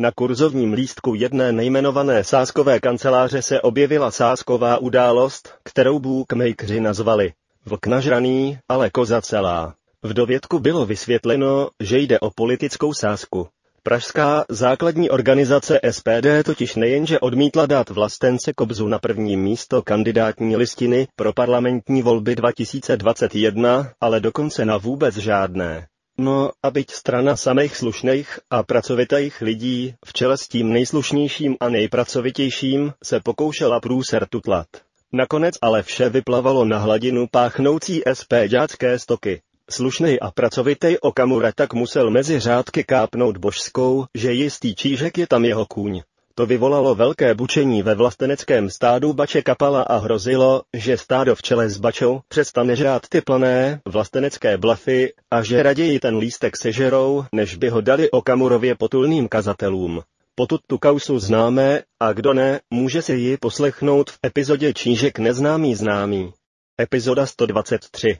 Na kurzovním lístku jedné nejmenované sáskové kanceláře se objevila sásková událost, kterou bookmakeri nazvali vlk nažraný, ale koza celá. V dovědku bylo vysvětleno, že jde o politickou sázku. Pražská základní organizace SPD totiž nejenže odmítla dát vlastence Kobzu na první místo kandidátní listiny pro parlamentní volby 2021, ale dokonce na vůbec žádné. No a byť strana samých slušných a pracovitých lidí v čele s tím nejslušnějším a nejpracovitějším se pokoušela průser tutlat. Nakonec ale vše vyplavalo na hladinu páchnoucí SPďácké stoky. Slušnej a pracovitej Okamura tak musel mezi řádky kápnout božskou, že jistý čížek je tam jeho kůň. To vyvolalo velké bučení ve vlasteneckém stádu Bače Kapala a hrozilo, že stádo v čele s Bačou přestane žrát ty plané vlastenecké blafy a že raději ten lístek sežerou, než by ho dali Okamurově potulným kazatelům. Potud tu kausu známe a kdo ne, může si ji poslechnout v epizodě Čížek neznámý známý. Epizoda 123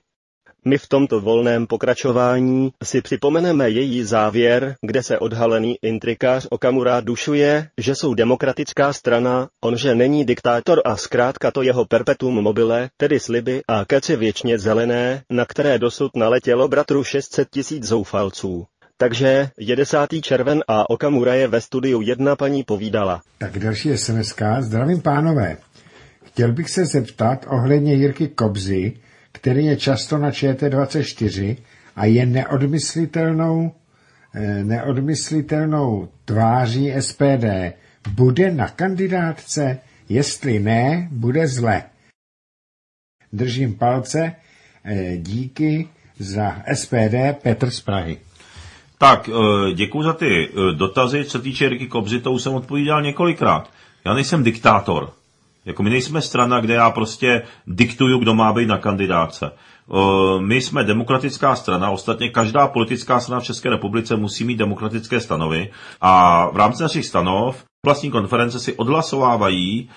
my v tomto volném pokračování si připomeneme její závěr, kde se odhalený intrikář Okamura dušuje, že jsou demokratická strana, on že není diktátor a zkrátka to jeho perpetuum mobile, tedy sliby a keci věčně zelené, na které dosud naletělo bratru 600 tisíc zoufalců. Takže je 10. červen a Okamura je ve studiu jedna paní povídala. Tak další SMS. Zdravím pánové. Chtěl bych se zeptat ohledně Jirky Kobzy, který je často na ČT24 a je neodmyslitelnou, eh, neodmyslitelnou tváří SPD. Bude na kandidátce, jestli ne, bude zle. Držím palce, eh, díky za SPD Petr z Prahy. Tak, eh, děkuji za ty dotazy. Co týče Jirky Kobzy, to už jsem odpovídal několikrát. Já nejsem diktátor. Jako my nejsme strana, kde já prostě diktuju, kdo má být na kandidáce. My jsme demokratická strana, ostatně každá politická strana v České republice musí mít demokratické stanovy a v rámci našich stanov vlastní konference si odhlasovávají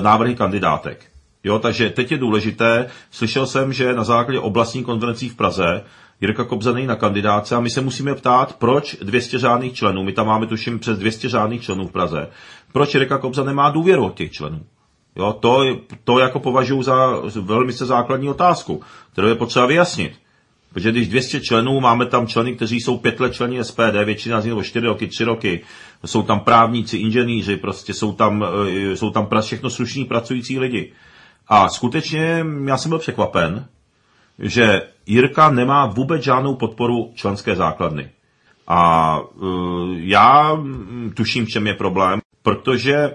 návrhy kandidátek. Jo, takže teď je důležité, slyšel jsem, že na základě oblastní konferencí v Praze Jirka Kobza není na kandidáce a my se musíme ptát, proč 200 řádných členů, my tam máme tuším přes 200 řádných členů v Praze, proč Jirka Kobza nemá důvěru od těch členů. Jo, to, to jako považuji za velmi se základní otázku, kterou je potřeba vyjasnit. Protože když 200 členů, máme tam členy, kteří jsou pět let členy SPD, většina z nich nebo 4 roky, 3 roky, jsou tam právníci, inženýři, prostě jsou tam, eh, jsou tam všechno slušní pracující lidi. A skutečně já jsem byl překvapen, že Jirka nemá vůbec žádnou podporu členské základny. A uh, já tuším, v čem je problém, protože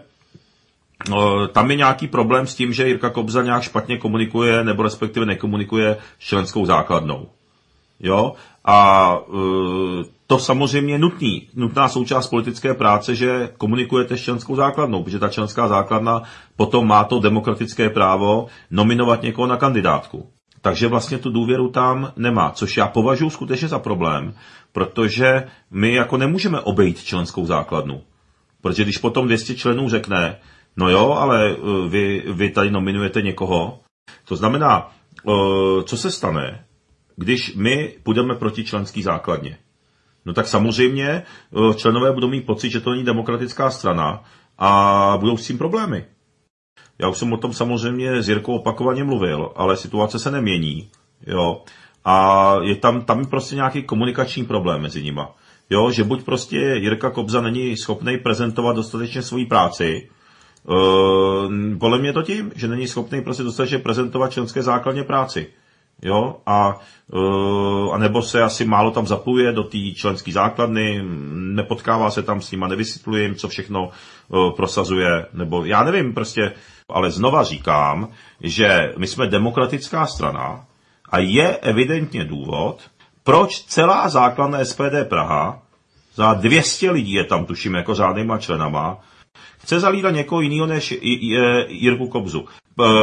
tam je nějaký problém s tím, že Jirka Kobza nějak špatně komunikuje, nebo respektive nekomunikuje s členskou základnou. Jo? A e, to samozřejmě je nutný, nutná součást politické práce, že komunikujete s členskou základnou, protože ta členská základna potom má to demokratické právo nominovat někoho na kandidátku. Takže vlastně tu důvěru tam nemá, což já považuji skutečně za problém, protože my jako nemůžeme obejít členskou základnu. Protože když potom 200 členů řekne, No jo, ale uh, vy, vy tady nominujete někoho. To znamená, uh, co se stane, když my půjdeme proti členský základně? No tak samozřejmě uh, členové budou mít pocit, že to není demokratická strana a budou s tím problémy. Já už jsem o tom samozřejmě s Jirkou opakovaně mluvil, ale situace se nemění. Jo. A je tam, tam prostě nějaký komunikační problém mezi nima. Jo, že buď prostě Jirka Kobza není schopný prezentovat dostatečně svoji práci, Uh, podle mě to tím, že není schopný prostě dostatečně prezentovat členské základně práci. Jo, a, uh, a nebo se asi málo tam zapojuje do té členské základny, nepotkává se tam s nima, nevysvětluje jim, co všechno uh, prosazuje, nebo já nevím prostě, ale znova říkám, že my jsme demokratická strana a je evidentně důvod, proč celá základna SPD Praha, za 200 lidí je tam, tuším, jako řádnýma členama, chce zalídat někoho jiného než Jirku Kobzu.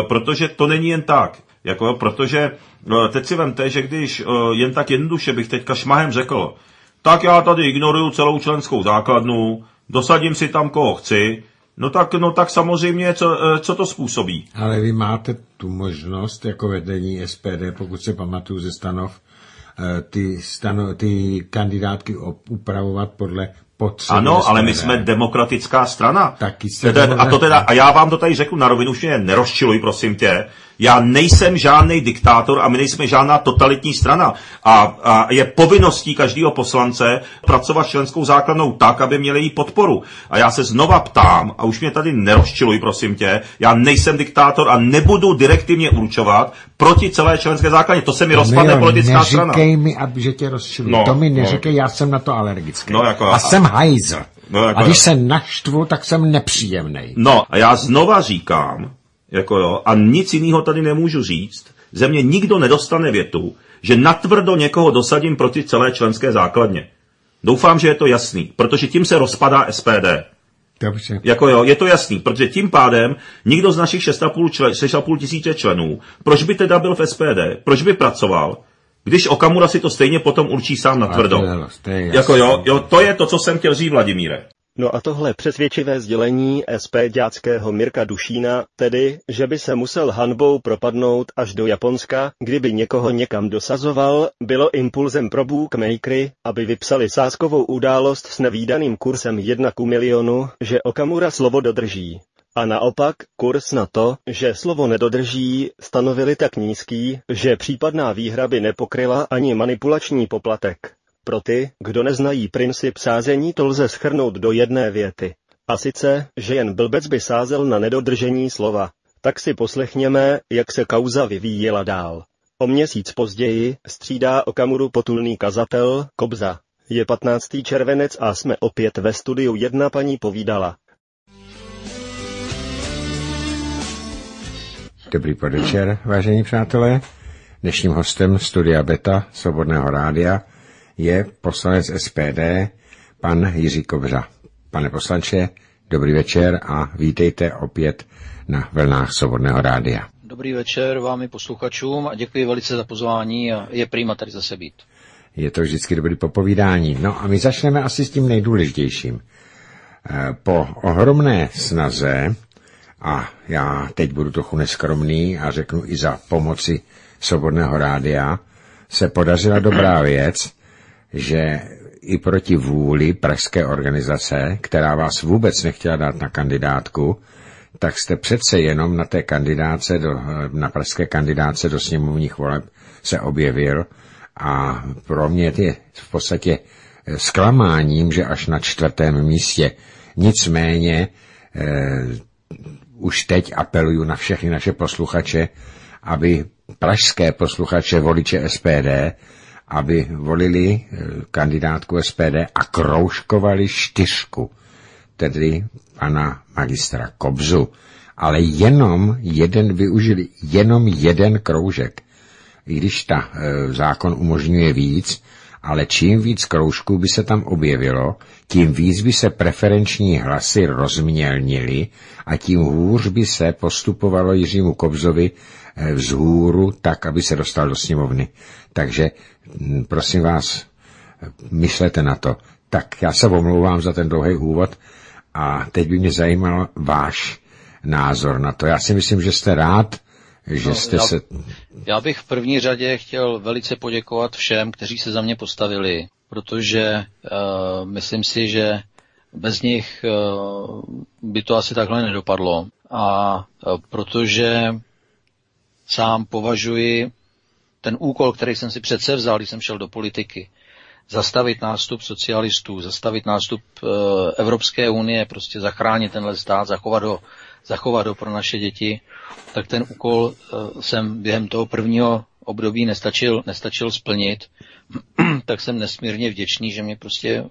Protože to není jen tak. Jako, protože no, teď si vemte, že když jen tak jednoduše bych teďka šmahem řekl, tak já tady ignoruju celou členskou základnu, dosadím si tam, koho chci, no tak, no tak samozřejmě, co, e, co to způsobí. Ale vy máte tu možnost jako vedení SPD, pokud se pamatuju ze stanov, ty, stano, ty kandidátky upravovat podle pod Ano, ale my jsme demokratická strana. Taky se teda, a, to teda, a já vám to tady řeknu na rovinu, už mě nerozčiluj, prosím tě. Já nejsem žádný diktátor a my nejsme žádná totalitní strana. A, a je povinností každého poslance pracovat členskou základnou tak, aby měli její podporu. A já se znova ptám, a už mě tady nerozčiluj, prosím tě, já nejsem diktátor a nebudu direktivně určovat proti celé členské základně. To se mi rozpadne Mijo, politická strana. neříkej mi, aby, že tě rozčiluji. No, to mi no. neříkej, já jsem na to alergický. No, jako- a jsem hajzl. No, jako- a když se naštvu, tak jsem nepříjemný. No a já znova říkám, jako jo, a nic jiného tady nemůžu říct, ze mě nikdo nedostane větu, že natvrdo někoho dosadím proti celé členské základně. Doufám, že je to jasný, protože tím se rozpadá SPD. Dobře. Jako jo, je to jasný, protože tím pádem nikdo z našich 6,5 člen, 6,5 tisíce členů, proč by teda byl v SPD, proč by pracoval, když Okamura si to stejně potom určí sám na tvrdo. Jako jo, jo, to je to, co jsem chtěl říct, Vladimíre. No a tohle přesvědčivé sdělení SPďáckého Mirka Dušína, tedy, že by se musel hanbou propadnout až do Japonska, kdyby někoho někam dosazoval, bylo impulzem pro bookmakery, aby vypsali sázkovou událost s nevýdaným kursem 1 ku milionu, že Okamura slovo dodrží. A naopak, kurz na to, že slovo nedodrží, stanovili tak nízký, že případná výhra by nepokryla ani manipulační poplatek. Pro ty, kdo neznají princip sázení, to lze schrnout do jedné věty. A sice, že jen blbec by sázel na nedodržení slova. Tak si poslechněme, jak se kauza vyvíjela dál. O měsíc později střídá Okamuru potulný kazatel Kobza. Je 15. červenec a jsme opět ve studiu jedna paní povídala. Dobrý podvečer, vážení přátelé. Dnešním hostem studia Beta Svobodného rádia je poslanec SPD, pan Jiří Kobřa. Pane poslanče, dobrý večer a vítejte opět na vlnách Svobodného rádia. Dobrý večer vám i posluchačům a děkuji velice za pozvání a je prýma tady zase být. Je to vždycky dobrý popovídání. No a my začneme asi s tím nejdůležitějším. Eh, Po ohromné snaze, a já teď budu trochu neskromný a řeknu i za pomoci Svobodného rádia, se podařila dobrá věc, že i proti vůli pražské organizace, která vás vůbec nechtěla dát na kandidátku, tak jste přece jenom na té kandidáce, do, na pražské kandidáce do sněmovních voleb se objevil a pro mě je v podstatě zklamáním, že až na čtvrtém místě. Nicméně eh, už teď apeluju na všechny naše posluchače, aby pražské posluchače voliče SPD, aby volili eh, kandidátku SPD a kroužkovali čtyřku, tedy pana magistra Kobzu. Ale jenom jeden využili, jenom jeden kroužek. I když ta e, zákon umožňuje víc, ale čím víc kroužků by se tam objevilo, tím víc by se preferenční hlasy rozmělnily a tím hůř by se postupovalo Jiřímu Kobzovi eh, vzhůru tak, aby se dostal do sněmovny. Takže hm, prosím vás, myslete na to. Tak já se omlouvám za ten dlouhý úvod a teď by mě zajímal váš názor na to. Já si myslím, že jste rád, že No, jste já- se... Já bych v první řadě chtěl velice poděkovat všem, kteří se za mě postavili, protože uh, myslím si, že bez nich uh, by to asi takhle nedopadlo. A uh, protože sám považuji ten úkol, který jsem si přece vzal, když jsem šel do politiky, zastavit nástup socialistů, zastavit nástup uh, Evropské unie, prostě zachránit tenhle stát, zachovat ho, zachovat ho pro naše děti, tak ten úkol uh, jsem během toho prvního období nestačil, nestačil splnit, tak jsem nesmírně vděčný, že mě prostě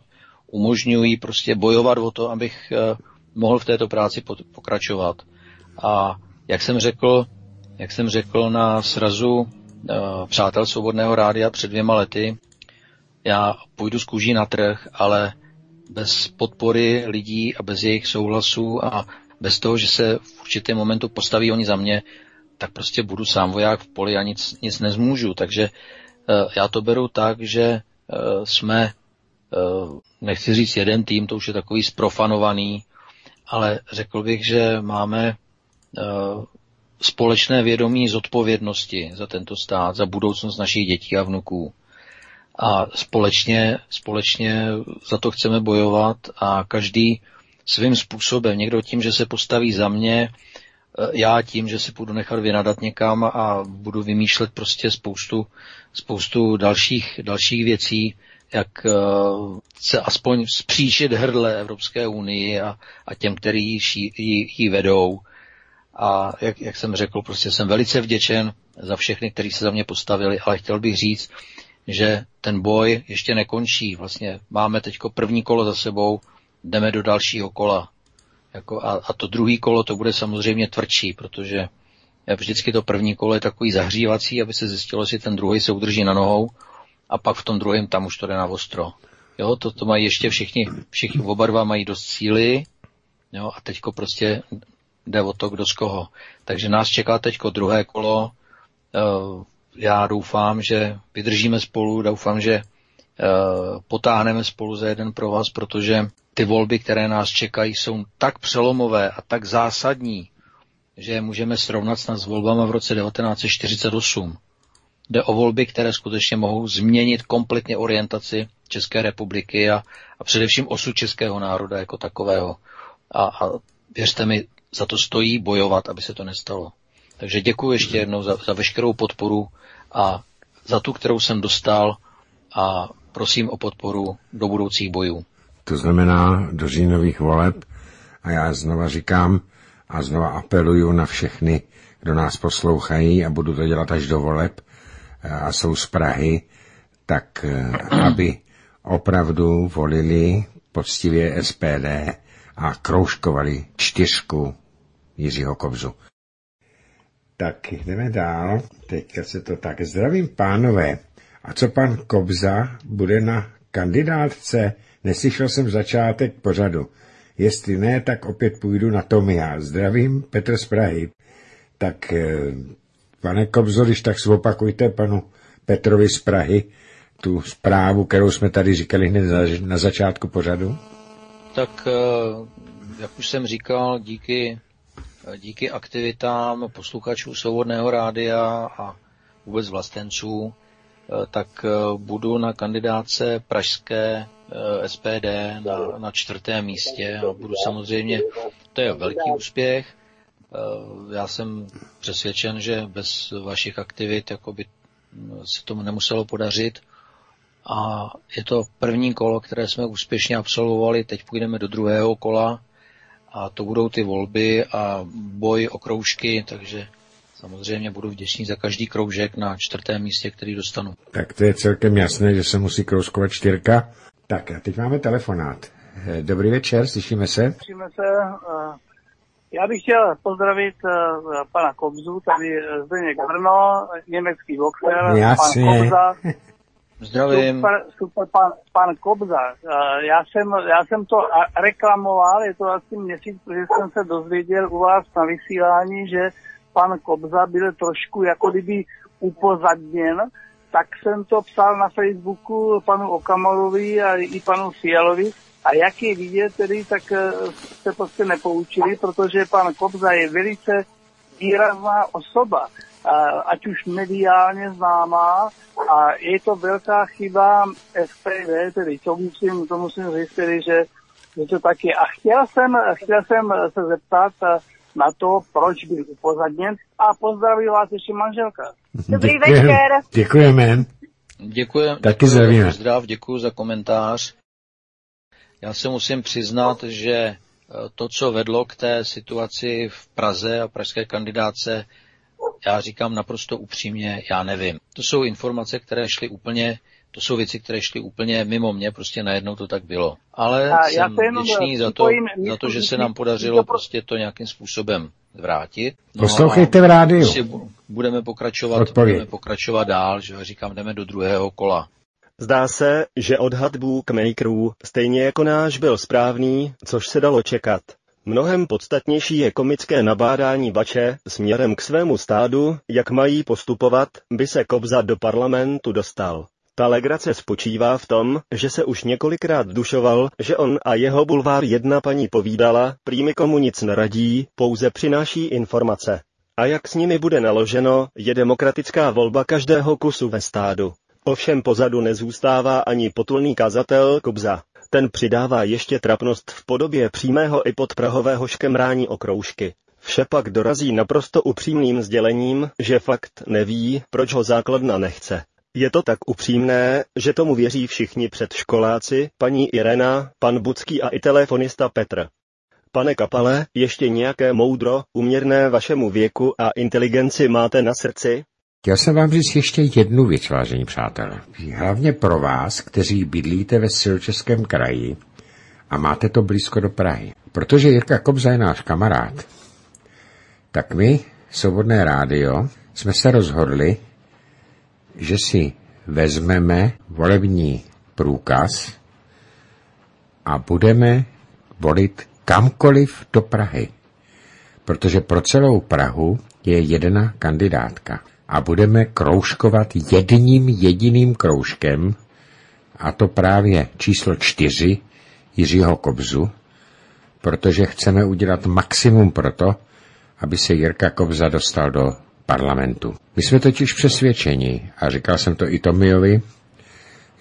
umožňují prostě bojovat o to, abych uh, mohl v této práci pokračovat. A jak jsem řekl, jak jsem řekl na srazu uh, Přátel Svobodného rádia před dvěma lety, já půjdu z kůží na trh, ale bez podpory lidí a bez jejich souhlasu a bez toho, že se v určitém momentu postaví oni za mě, tak prostě budu sám voják v poli a nic, nic nezmůžu. Takže uh, já to beru tak, že uh, jsme, uh, nechci říct jeden tým, to už je takový sprofanovaný, ale řekl bych, že máme společné vědomí zodpovědnosti za tento stát, za budoucnost našich dětí a vnuků. a společně, společně za to chceme bojovat a každý svým způsobem. Někdo tím, že se postaví za mě, eh, já tím, že si půjdu nechat vynadat někam a budu vymýšlet prostě spoustu, spoustu dalších, dalších věcí, jak eh, se aspoň zpříšit hrdle Evropské unii a, a těm, kteří ji, ji vedou. A jak, jak jsem řekl, prostě jsem velice vděčen za všechny, kteří se za mě postavili, ale chtěl bych říct, že ten boj ještě nekončí. Vlastně máme teďko první kolo za sebou, jdeme do dalšího kola. Jako a, a to druhý kolo to bude samozřejmě tvrdší, protože vždycky to první kolo je takový zahřívací, aby se zjistilo, jestli ten druhý se udrží na nohou a pak v tom druhém tam už to jde na ostro. Jo, to, to mají ještě všichni, všichni oba dva mají dost síly, jo, a teďko prostě jde o to, kdo z koho. Takže nás čeká teďko druhé kolo, uh, já doufám, že vydržíme spolu, doufám, že uh, potáhneme spolu za jeden pro vás, protože ty volby, které nás čekají, jsou tak přelomové a tak zásadní, že je můžeme srovnat snad s volbama v roce 1948. Jde o volby, které skutečně mohou změnit kompletně orientaci České republiky a, a především osud českého národa jako takového. A, a věřte mi, za to stojí bojovat, aby se to nestalo. Takže děkuji ještě jednou za, za veškerou podporu a za tu, kterou jsem dostal a prosím o podporu do budoucích bojů. To znamená do říjnových voleb a já znova říkám a znova apeluju na všechny, kdo nás poslouchají a budu to dělat až do voleb a jsou z Prahy, tak eh, aby opravdu volili poctivě SPD a kroužkovali čtyřku Jiřího Kobzu. Tak jdeme dál. Teďka se to tak. Zdravím pánové. A co pan Kobza bude na kandidátce? Neslyšel jsem začátek pořadu. Jestli ne, tak opět půjdu na tom já. Zdravím, Petr z Prahy. Tak, eh, pane Kobzo, když tak zopakujte panu Petrovi z Prahy tu zprávu, kterou jsme tady říkali hned na začátku pořadu. Tak, eh, jak už jsem říkal, díky díky aktivitám posluchačů Svobodného rádia a vůbec vlastenců, eh, tak eh, budu na kandidáce pražské eh, SPD na, na čtvrtém místě a budu samozřejmě, to je velký úspěch. Já jsem přesvědčen, že bez vašich aktivit jakoby se tomu nemuselo podařit. A je to první kolo, které jsme úspěšně absolvovali, teď půjdeme do druhého kola a to budou ty volby a boj o kroužky, takže samozřejmě budu vděčný za každý kroužek na čtvrtém místě, který dostanu. Tak to je celkem jasné, že se musí kroužkovat čtyřka. Tak a teď máme telefonát. Dobrý večer, slyšíme se? Slyšíme se. Eh, já bych chtěl pozdravit eh, pana Kobzu, tady Zdeněk Brno, německý boxer, Jasně. pan Kobza. Zdravím. Super, super pan, pan Kobza. Eh, já jsem, já jsem to reklamoval, je to asi měsíc, protože jsem se dozvěděl u vás na vysílání, že pan Kobza byl trošku jako kdyby upozadněn, tak jsem to psal na Facebooku panu Okamorovi a i panu Fialovi. A jak je vidět tedy, tak eh, se prostě nepoučili, protože pan Kobza je velice výrazná osoba ať už mediálně známá a je to velká chyba SPD, tedy to musím, to musím říct tedy, že, že to tak je. A chtěl jsem, chtěl jsem se zeptat na to, proč byl upozadněn a pozdravím vás ještě manželka. Dobrý Děkujem. večer. Děkujeme. Děkuji. Taky zdravíme. Zdrav, děkuji za komentář. Já se musím přiznat, že to, co vedlo k té situaci v Praze a pražské kandidáce, já říkám naprosto upřímně, já nevím. To jsou informace, které šly úplně, to jsou věci, které šly úplně mimo mě, prostě najednou to tak bylo. Ale a jsem vděčný za to, za to, že se nám podařilo prostě to nějakým způsobem vrátit. No Poslouchejte v rádiu. Prostě budeme pokračovat, Odpověď. budeme pokračovat dál, že říkám, jdeme do druhého kola. Zdá se, že odhad bookmakerů stejně jako náš byl správný, což se dalo čekat. Mnohem podstatnější je komické nabádání Bače směrem k svému stádu, jak mají postupovat, by se Kobza do parlamentu dostal. Ta legrace spočívá v tom, že se už několikrát dušoval, že on a jeho bulvár jedna paní povídala, prý komu nic neradí, pouze přináší informace. A jak s nimi bude naloženo, je demokratická volba každého kusu ve stádu. Ovšem pozadu nezůstává ani potulný kazatel Kobza. Ten přidává ještě trapnost v podobě přímého i podprahového škemrání o kroužky. Vše pak dorazí naprosto upřímným sdělením, že fakt neví, proč ho základna nechce. Je to tak upřímné, že tomu věří všichni předškoláci, paní Irena, pan Bucký a i telefonista Petr. Pane Kapale, ještě nějaké moudro, uměrné vašemu věku a inteligenci máte na srdci? Chtěl jsem vám říct ještě jednu věc, vážení přátelé. Hlavně pro vás, kteří bydlíte ve Silčeském kraji a máte to blízko do Prahy. Protože Jirka Kobza je náš kamarád, tak my, Svobodné rádio, jsme se rozhodli, že si vezmeme volební průkaz a budeme volit kamkoliv do Prahy. Protože pro celou Prahu je jedna kandidátka. A budeme kroužkovat jedním jediným kroužkem, a to právě číslo čtyři Jiřího Kobzu, protože chceme udělat maximum pro to, aby se Jirka Kobza dostal do parlamentu. My jsme totiž přesvědčeni, a říkal jsem to i Tomiovi,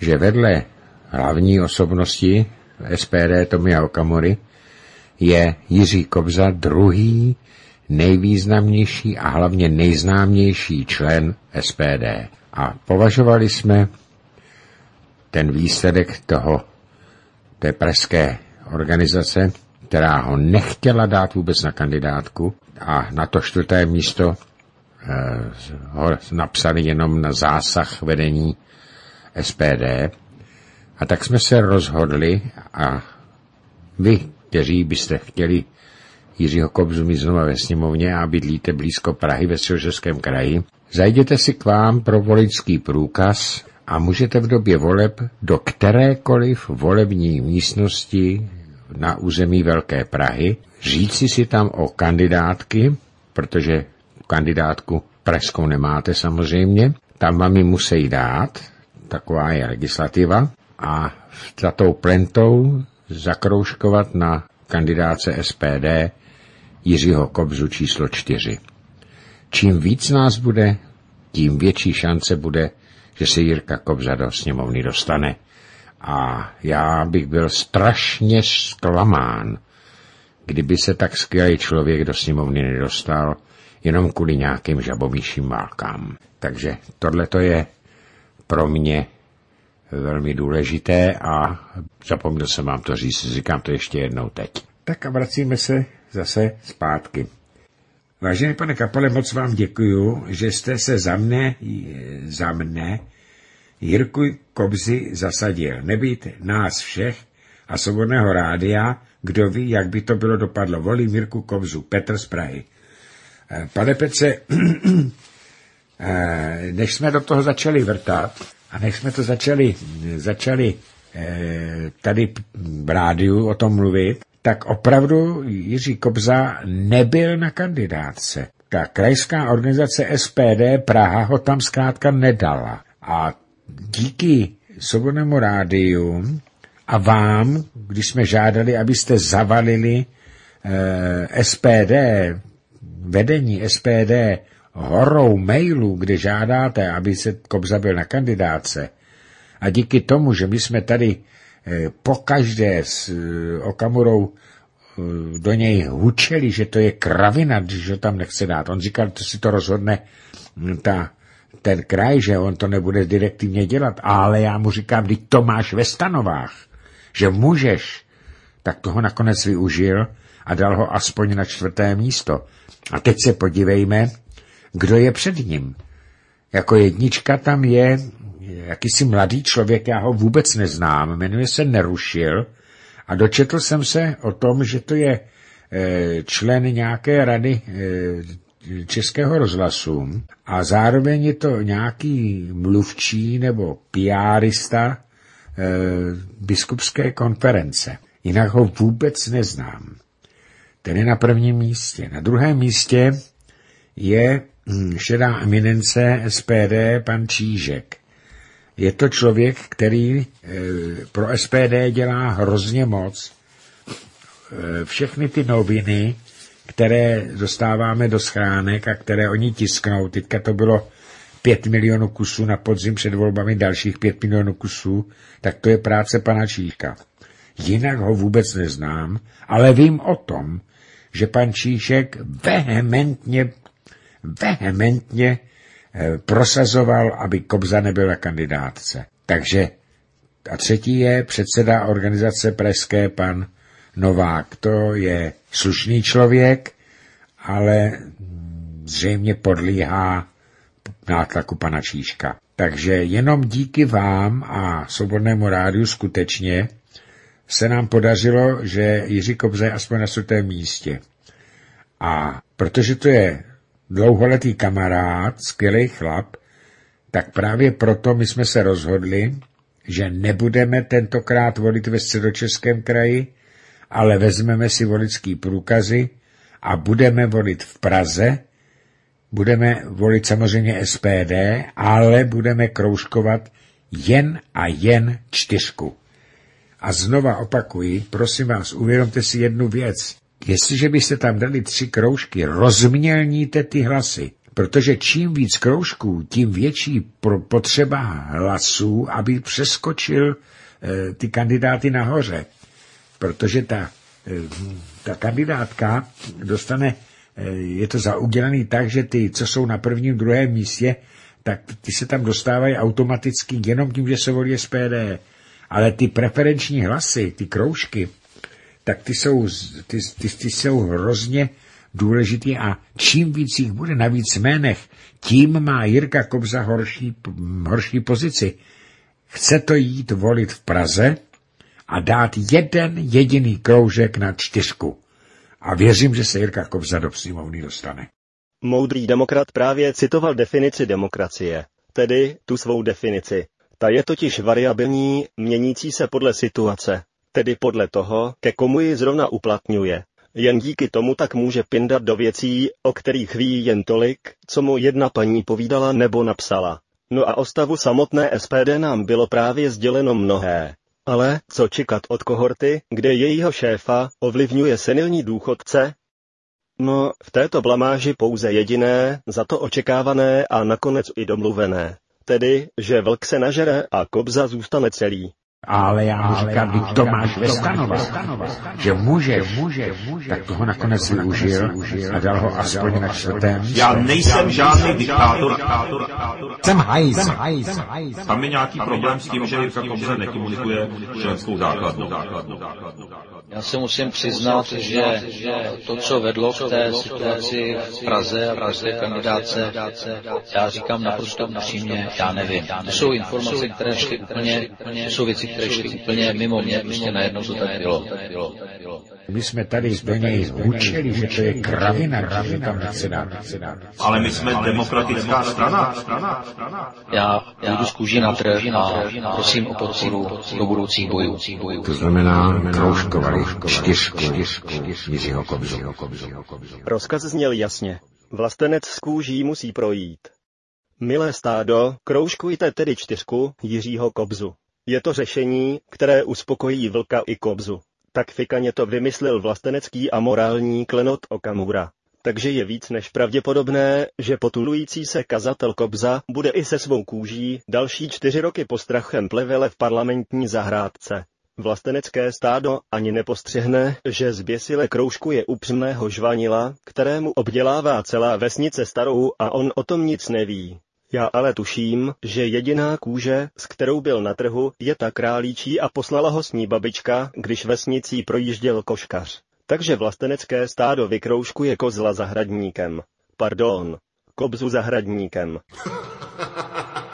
že vedle hlavní osobnosti SPD Tomia Okamory je Jiří Kobza druhý nejvýznamnější a hlavně nejznámější člen SPD. A považovali jsme ten výsledek toho, té pražské organizace, která ho nechtěla dát vůbec na kandidátku a na to čtvrté místo ho napsali jenom na zásah vedení SPD. A tak jsme se rozhodli a vy, kteří byste chtěli Jiřího Kobzu mít znova ve sněmovně a bydlíte blízko Prahy ve Středočeském kraji, zajděte si k vám pro voličský průkaz a můžete v době voleb do kterékoliv volební místnosti na území Velké Prahy říci si tam o kandidátky, protože kandidátku pražskou nemáte samozřejmě, tam vám ji musí dát, taková je legislativa, a za tou plentou zakroužkovat na kandidáce SPD Jiřího Kobzu číslo čtyři. Čím víc nás bude, tím větší šance bude, že se Jirka Kobza do sněmovny dostane. A já bych byl strašně zklamán, kdyby se tak skvělý člověk do sněmovny nedostal jenom kvůli nějakým žabomíším válkám. Takže tohle to je pro mě velmi důležité a zapomněl jsem vám to říct, říkám to ještě jednou teď. Tak a vracíme se zase zpátky. Vážený pane Kapale, moc vám děkuju, že jste se za mne, za mne Jirku Kobzy zasadil. Nebýt nás všech a svobodného rádia, kdo ví, jak by to bylo dopadlo. Volím Jirku Kobzu, Petr z Prahy. Eh, pane Petře, eh, než jsme do toho začali vrtat a než jsme to začali, začali eh, tady v rádiu o tom mluvit, tak opravdu Jiří Kobza nebyl na kandidátce. Ta krajská organizace SPD Praha ho tam zkrátka nedala. A díky Svobodnému rádiu a vám, když jsme žádali, abyste zavalili eh, SPD, vedení SPD, horou mailů, kde žádáte, aby se Kobza byl na kandidáce, a díky tomu, že my jsme tady eh, pokaždé s eh, Okamurou eh, do něj hučeli, že to je kravina, když ho tam nechce dát. On říkal, to si to rozhodne hm, ta ten kraj, že on to nebude direktivně dělat, ale já mu říkám, když to máš ve stanovách, že můžeš, tak toho nakonec využil a dal ho aspoň na čtvrté místo. A teď se podívejme, kdo je před ním. Jako jednička tam je jakýsi mladý člověk, já ho vůbec neznám, jmenuje se Nerušil a dočetl jsem se o tom, že to je eh, člen nějaké rady eh, Českého rozhlasu a zároveň je to nějaký mluvčí nebo piárista e, biskupské konference. Jinak ho vůbec neznám. Ten je na prvním místě. Na druhém místě je hm, šedá eminence SPD pan Čížek. Je to člověk, který e, pro SPD dělá hrozně moc. E, všechny ty noviny, které dostáváme do schránek a které oni tisknou. Teďka to bylo pět milionů kusů na podzim před volbami dalších pět milionů kusů, tak to je práce pana Číška. Jinak ho vůbec neznám, ale vím o tom, že pan Číšek vehementně, vehementně eh, prosazoval, aby Kobza nebyl na kandidátce. Takže a třetí je předseda organizace Pražské, pan Novák. To je slušný člověk, ale zřejmě podlíhá nátlaku pana Číška. Takže jenom díky vám a Svobodnému rádiu skutečně se nám podařilo, že Jiří Kobza je aspoň na sutém místě. A protože to je dlouholetý kamarád, skvělý chlap, tak právě proto my jsme se rozhodli, že nebudeme tentokrát volit ve středočeském kraji, ale vezmeme si volický průkazy a budeme volit v Praze, budeme volit samozřejmě SPD, ale budeme kroužkovat jen a jen čtyřku. A znova opakuji, prosím vás, uvědomte si jednu věc. Jestliže byste tam dali tři kroužky, rozmělníte ty hlasy. Protože čím víc kroužků, tím větší potřeba hlasů, aby přeskočil e, ty kandidáty nahoře. Protože ta, e, ta kandidátka dostane, e, je to zaudělaný tak, že ty, co jsou na prvním, druhém místě, tak ty se tam dostávají automaticky jenom tím, že se volí SPD. Ale ty preferenční hlasy, ty kroužky, tak ty jsou, ty, ty, ty jsou hrozně důležitý a čím víc jich bude na víc jménech, tím má Jirka Kobza horší, horší pozici. Chce to jít volit v Praze a dát jeden jediný kroužek na čtyřku. A věřím, že se Jirka Kobza do sněmovny dostane. Moudrý demokrat právě citoval definici demokracie, tedy tu svou definici. Ta je totiž variabilní, měnící se podle situace, tedy podle toho, ke komu ji zrovna uplatňuje. Jen díky tomu tak může pindat do věcí, o kterých ví jen tolik, co mu jedna paní povídala nebo napsala. No a o stavu samotné SPD nám bylo právě sděleno mnohé. Ale co čekat od kohorty, kde jejího šéfa ovlivňuje senilní důchodce? No, v této blamáži pouze jediné, za to očekávané a nakonec i domluvené. Tedy, že vlk se nažere a kobza zůstane celý. Ale já mu říkám, když to máš ve stanova, že může, může, tak toho nakonec využil a dal ho aspoň na čtvrtém Já nejsem žádný diktátor. Jsem hajz. Tam je nějaký problém s tím, že Jirka Kobza nekomunikuje členskou základnu. Já se musím přiznat, že to, co vedlo k té situaci v Praze a pražské kandidáce, já říkám naprosto upřímně, já nevím. To jsou informace, které šly úplně, to jsou věci, které šly úplně mimo mě, prostě najednou to tak bylo. My jsme tady do něj hučeli, že to je kravina, že tam nechce dát. Ale my jsme demokratická strana. Já půjdu z kůži na trh a prosím o podporu do budoucích bojů. To znamená kroužkovali čtyřku Jiřího Kobzu. Rozkaz zněl jasně. Vlastenec z kůží musí projít. Milé stádo, kroužkujte tedy čtyřku Jiřího Kobzu. Je to řešení, které uspokojí vlka i Kobzu. Tak fikaně to vymyslel vlastenecký a morální klenot Okamura. Takže je víc než pravděpodobné, že potulující se kazatel Kobza bude i se svou kůží další čtyři roky postrachem plevele v parlamentní zahrádce. Vlastenecké stádo ani nepostřehne, že zběsile kroužkuje upřímného žvanila, kterému obdělává celá vesnice starou a on o tom nic neví. Já ale tuším, že jediná kůže, s kterou byl na trhu, je ta králíčí a poslala ho s ní babička, když vesnicí projížděl koškař. Takže vlastenecké stádo vykroužkuje kozla zahradníkem. Pardon, kobzu zahradníkem.